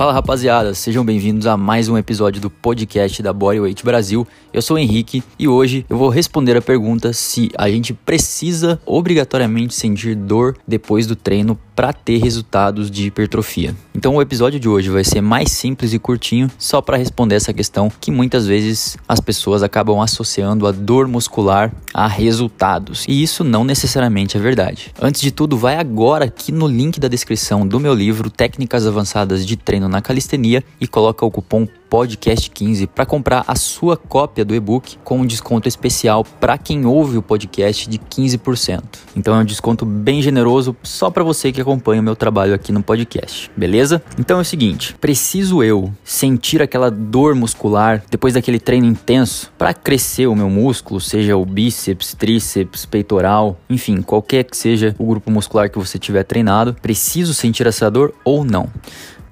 Fala rapaziada, sejam bem-vindos a mais um episódio do podcast da Bodyweight Brasil. Eu sou o Henrique e hoje eu vou responder a pergunta se a gente precisa obrigatoriamente sentir dor depois do treino para ter resultados de hipertrofia. Então o episódio de hoje vai ser mais simples e curtinho, só para responder essa questão que muitas vezes as pessoas acabam associando a dor muscular a resultados. E isso não necessariamente é verdade. Antes de tudo, vai agora aqui no link da descrição do meu livro Técnicas Avançadas de Treino na Calistenia e coloca o cupom podcast15 para comprar a sua cópia do e-book com um desconto especial para quem ouve o podcast de 15%. Então é um desconto bem generoso só para você que acompanha o meu trabalho aqui no podcast, beleza? Então é o seguinte, preciso eu sentir aquela dor muscular depois daquele treino intenso para crescer o meu músculo, seja o bíceps, tríceps, peitoral, enfim, qualquer que seja o grupo muscular que você tiver treinado, preciso sentir essa dor ou não?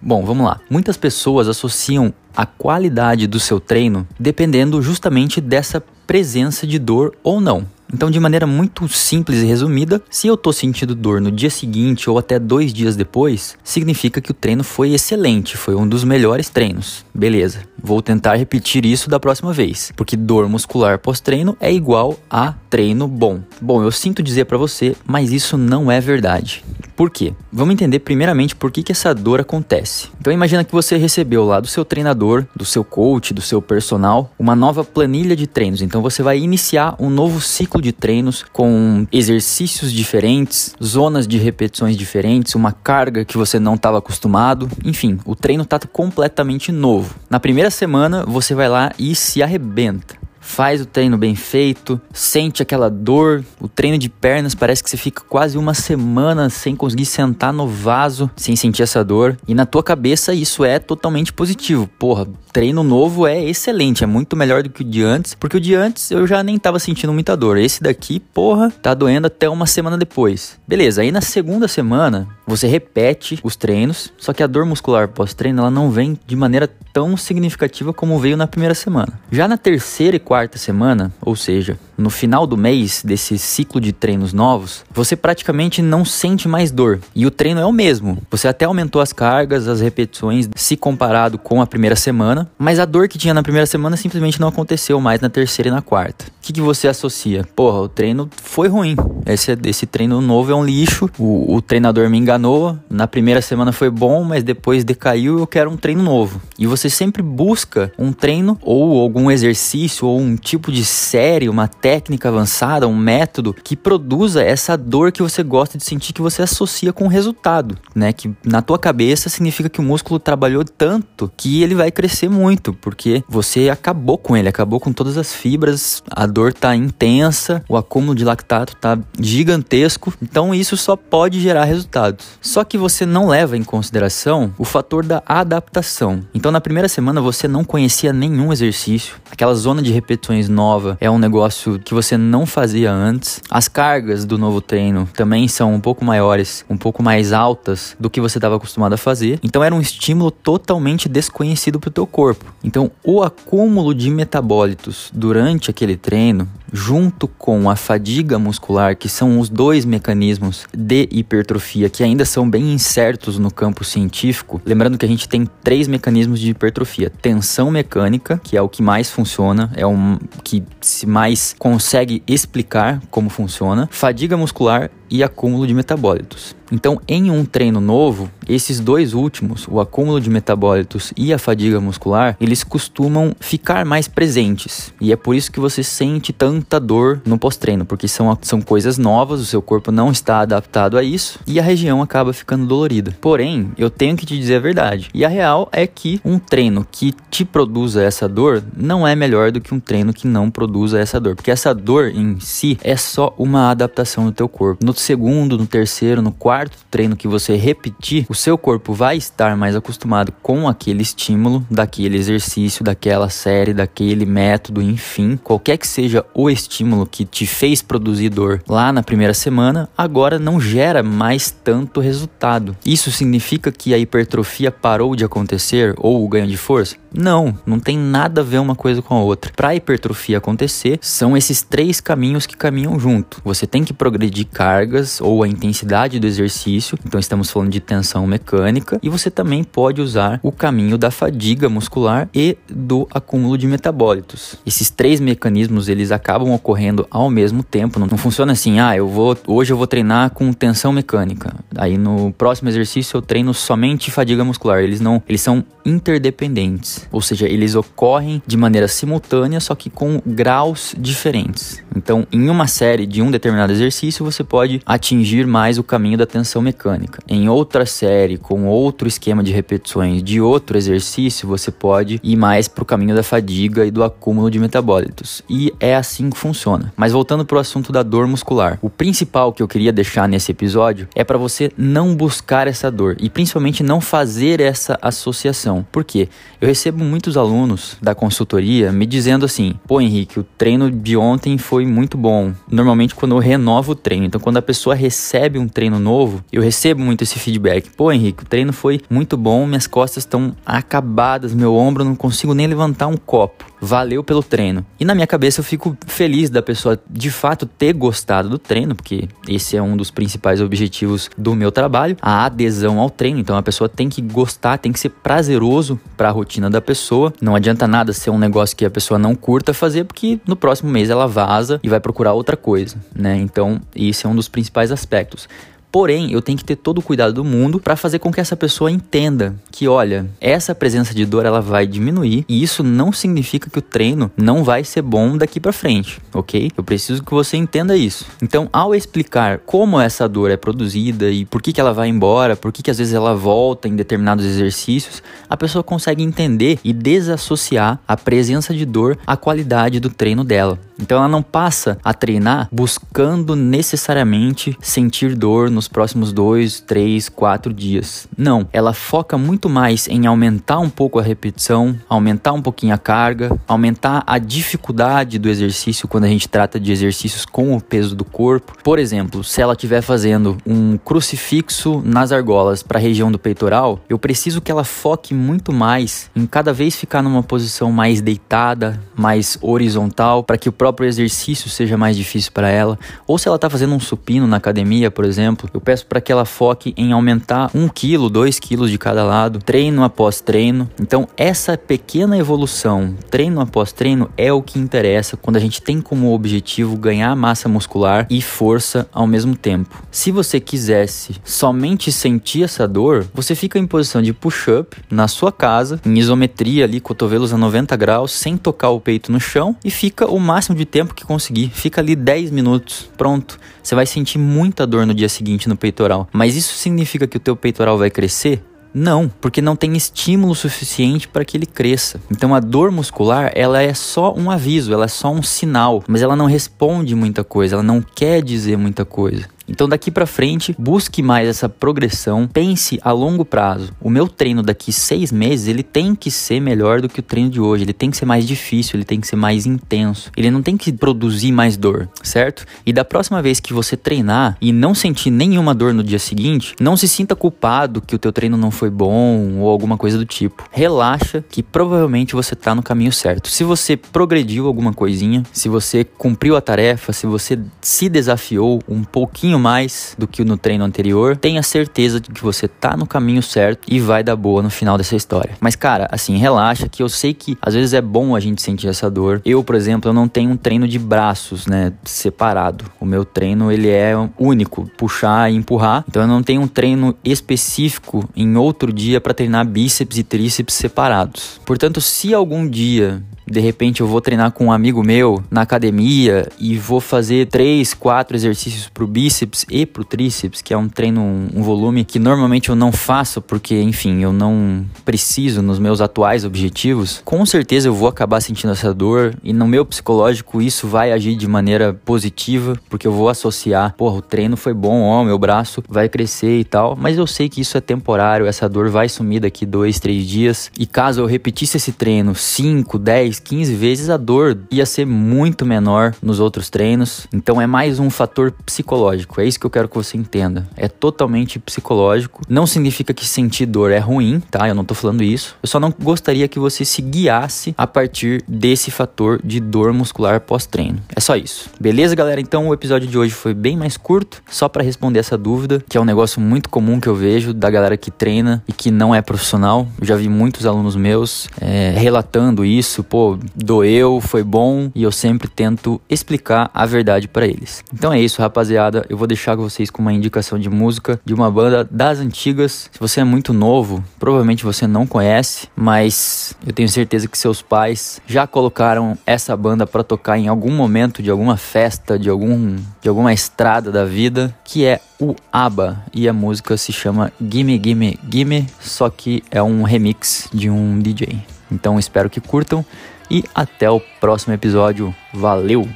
Bom, vamos lá. Muitas pessoas associam a qualidade do seu treino dependendo justamente dessa presença de dor ou não. Então, de maneira muito simples e resumida, se eu estou sentindo dor no dia seguinte ou até dois dias depois, significa que o treino foi excelente, foi um dos melhores treinos. Beleza, vou tentar repetir isso da próxima vez, porque dor muscular pós-treino é igual a treino bom. Bom, eu sinto dizer para você, mas isso não é verdade. Por quê? Vamos entender primeiramente por que, que essa dor acontece. Então imagina que você recebeu lá do seu treinador, do seu coach, do seu personal, uma nova planilha de treinos. Então você vai iniciar um novo ciclo de treinos com exercícios diferentes, zonas de repetições diferentes, uma carga que você não estava acostumado. Enfim, o treino está completamente novo. Na primeira semana você vai lá e se arrebenta faz o treino bem feito, sente aquela dor. O treino de pernas parece que você fica quase uma semana sem conseguir sentar no vaso, sem sentir essa dor. E na tua cabeça isso é totalmente positivo. Porra, treino novo é excelente, é muito melhor do que o de antes, porque o de antes eu já nem tava sentindo muita dor. Esse daqui, porra, tá doendo até uma semana depois. Beleza, aí na segunda semana você repete os treinos, só que a dor muscular pós-treino ela não vem de maneira tão significativa como veio na primeira semana. Já na terceira e quarta semana, ou seja, no final do mês desse ciclo de treinos novos, você praticamente não sente mais dor. E o treino é o mesmo. Você até aumentou as cargas, as repetições, se comparado com a primeira semana, mas a dor que tinha na primeira semana simplesmente não aconteceu mais na terceira e na quarta. O que, que você associa? Porra, o treino foi ruim. Esse, esse treino novo é um lixo. O, o treinador me enganou. Na primeira semana foi bom, mas depois decaiu. Eu quero um treino novo. E você sempre busca um treino ou algum exercício ou um tipo de série, uma técnica avançada, um método que produza essa dor que você gosta de sentir que você associa com o resultado, né? Que na tua cabeça significa que o músculo trabalhou tanto que ele vai crescer muito, porque você acabou com ele, acabou com todas as fibras, a dor tá intensa, o acúmulo de lactato tá gigantesco, então isso só pode gerar resultados. Só que você não leva em consideração o fator da adaptação. Então na primeira semana você não conhecia nenhum exercício, aquela zona de repetições nova é um negócio que você não fazia antes. As cargas do novo treino também são um pouco maiores, um pouco mais altas do que você estava acostumado a fazer. Então era um estímulo totalmente desconhecido para o teu corpo. Então o acúmulo de metabólitos durante aquele treino junto com a fadiga muscular, que são os dois mecanismos de hipertrofia que ainda são bem incertos no campo científico. Lembrando que a gente tem três mecanismos de hipertrofia: tensão mecânica, que é o que mais funciona, é o que se mais consegue explicar como funciona, fadiga muscular e acúmulo de metabólitos. Então, em um treino novo, esses dois últimos, o acúmulo de metabólitos e a fadiga muscular, eles costumam ficar mais presentes. E é por isso que você sente tanta dor no pós-treino, porque são, são coisas novas, o seu corpo não está adaptado a isso e a região acaba ficando dolorida. Porém, eu tenho que te dizer a verdade. E a real é que um treino que te produza essa dor não é melhor do que um treino que não produza essa dor, porque essa dor em si é só uma adaptação do teu corpo. No segundo, no terceiro, no quarto treino que você repetir, o seu corpo vai estar mais acostumado com aquele estímulo, daquele exercício, daquela série, daquele método, enfim, qualquer que seja o estímulo que te fez produzir dor lá na primeira semana, agora não gera mais tanto resultado. Isso significa que a hipertrofia parou de acontecer ou o ganho de força? Não, não tem nada a ver uma coisa com a outra. Para a hipertrofia acontecer, são esses três caminhos que caminham junto. Você tem que progredir cargas ou a intensidade do exercício, então estamos falando de tensão mecânica, e você também pode usar o caminho da fadiga muscular e do acúmulo de metabólitos. Esses três mecanismos eles acabam ocorrendo ao mesmo tempo. Não, não funciona assim, ah, eu vou hoje eu vou treinar com tensão mecânica. Aí no próximo exercício eu treino somente fadiga muscular. Eles não, eles são interdependentes, ou seja, eles ocorrem de maneira simultânea, só que com graus diferentes. Então, em uma série de um determinado exercício, você pode atingir mais o caminho da tensão mecânica. Em outra série, com outro esquema de repetições de outro exercício, você pode ir mais para o caminho da fadiga e do acúmulo de metabólitos. E é assim que funciona. Mas voltando para o assunto da dor muscular, o principal que eu queria deixar nesse episódio é para você não buscar essa dor e principalmente não fazer essa associação. Por quê? Eu recebo muitos alunos da consultoria me dizendo assim: pô, Henrique, o treino de ontem foi muito bom. Normalmente, quando eu renovo o treino, então quando a pessoa recebe um treino novo, eu recebo muito esse feedback: pô, Henrique, o treino foi muito bom, minhas costas estão acabadas, meu ombro não consigo nem levantar um copo valeu pelo treino. E na minha cabeça eu fico feliz da pessoa de fato ter gostado do treino, porque esse é um dos principais objetivos do meu trabalho, a adesão ao treino. Então a pessoa tem que gostar, tem que ser prazeroso para a rotina da pessoa. Não adianta nada ser um negócio que a pessoa não curta fazer, porque no próximo mês ela vaza e vai procurar outra coisa, né? Então, esse é um dos principais aspectos. Porém, eu tenho que ter todo o cuidado do mundo para fazer com que essa pessoa entenda que, olha, essa presença de dor ela vai diminuir e isso não significa que o treino não vai ser bom daqui para frente, ok? Eu preciso que você entenda isso. Então, ao explicar como essa dor é produzida e por que, que ela vai embora, por que, que às vezes ela volta em determinados exercícios, a pessoa consegue entender e desassociar a presença de dor à qualidade do treino dela. Então ela não passa a treinar buscando necessariamente sentir dor nos próximos dois, três, quatro dias. Não, ela foca muito mais em aumentar um pouco a repetição, aumentar um pouquinho a carga, aumentar a dificuldade do exercício quando a gente trata de exercícios com o peso do corpo. Por exemplo, se ela estiver fazendo um crucifixo nas argolas para a região do peitoral, eu preciso que ela foque muito mais em cada vez ficar numa posição mais deitada, mais horizontal, para que o próprio exercício seja mais difícil para ela, ou se ela está fazendo um supino na academia, por exemplo, eu peço para que ela foque em aumentar um quilo, dois quilos de cada lado, treino após treino. Então, essa pequena evolução, treino após treino, é o que interessa quando a gente tem como objetivo ganhar massa muscular e força ao mesmo tempo. Se você quisesse somente sentir essa dor, você fica em posição de push-up na sua casa, em isometria ali, cotovelos a 90 graus, sem tocar o peito no chão e fica o máximo de tempo que conseguir. Fica ali 10 minutos, pronto. Você vai sentir muita dor no dia seguinte no peitoral. Mas isso significa que o teu peitoral vai crescer? Não, porque não tem estímulo suficiente para que ele cresça. Então a dor muscular, ela é só um aviso, ela é só um sinal, mas ela não responde muita coisa, ela não quer dizer muita coisa. Então daqui para frente, busque mais essa progressão, pense a longo prazo. O meu treino daqui seis meses, ele tem que ser melhor do que o treino de hoje, ele tem que ser mais difícil, ele tem que ser mais intenso, ele não tem que produzir mais dor, certo? E da próxima vez que você treinar e não sentir nenhuma dor no dia seguinte, não se sinta culpado que o teu treino não foi bom ou alguma coisa do tipo. Relaxa que provavelmente você tá no caminho certo. Se você progrediu alguma coisinha, se você cumpriu a tarefa, se você se desafiou um pouquinho pouquinho mais do que no treino anterior, tenha certeza de que você tá no caminho certo e vai dar boa no final dessa história. Mas cara, assim, relaxa que eu sei que às vezes é bom a gente sentir essa dor. Eu, por exemplo, eu não tenho um treino de braços, né, separado. O meu treino ele é único, puxar e empurrar. Então eu não tenho um treino específico em outro dia para treinar bíceps e tríceps separados. Portanto, se algum dia de repente eu vou treinar com um amigo meu na academia e vou fazer três, quatro exercícios pro bíceps e pro tríceps, que é um treino, um volume que normalmente eu não faço porque, enfim, eu não preciso nos meus atuais objetivos. Com certeza eu vou acabar sentindo essa dor e no meu psicológico isso vai agir de maneira positiva, porque eu vou associar, porra, o treino foi bom, ó, meu braço vai crescer e tal, mas eu sei que isso é temporário, essa dor vai sumir daqui dois, três dias e caso eu repetisse esse treino 5, 10, 10, 15 vezes, a dor ia ser muito menor nos outros treinos. Então é mais um fator psicológico. É isso que eu quero que você entenda. É totalmente psicológico. Não significa que sentir dor é ruim, tá? Eu não tô falando isso. Eu só não gostaria que você se guiasse a partir desse fator de dor muscular pós-treino. É só isso. Beleza, galera? Então o episódio de hoje foi bem mais curto, só para responder essa dúvida, que é um negócio muito comum que eu vejo da galera que treina e que não é profissional. Eu já vi muitos alunos meus é, relatando isso, pô, doeu, foi bom, e eu sempre tento explicar a verdade para eles. Então é isso, rapaziada. Eu vou deixar vocês com uma indicação de música de uma banda das antigas. Se você é muito novo, provavelmente você não conhece, mas eu tenho certeza que seus pais já colocaram essa banda para tocar em algum momento de alguma festa, de algum de alguma estrada da vida, que é o ABBA e a música se chama Gimme Gimme Gimme, só que é um remix de um DJ. Então espero que curtam e até o próximo episódio. Valeu!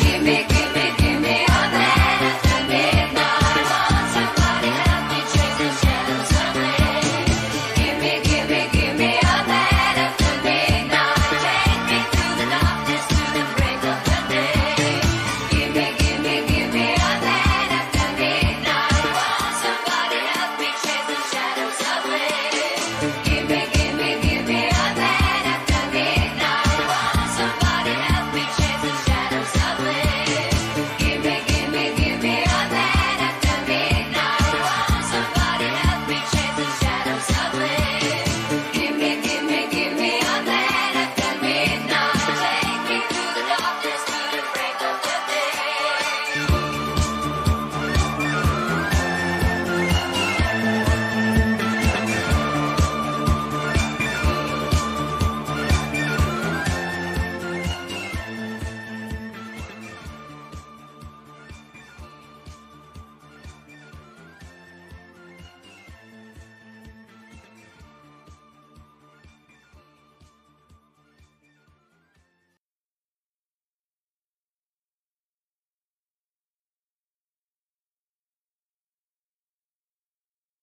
Gimme,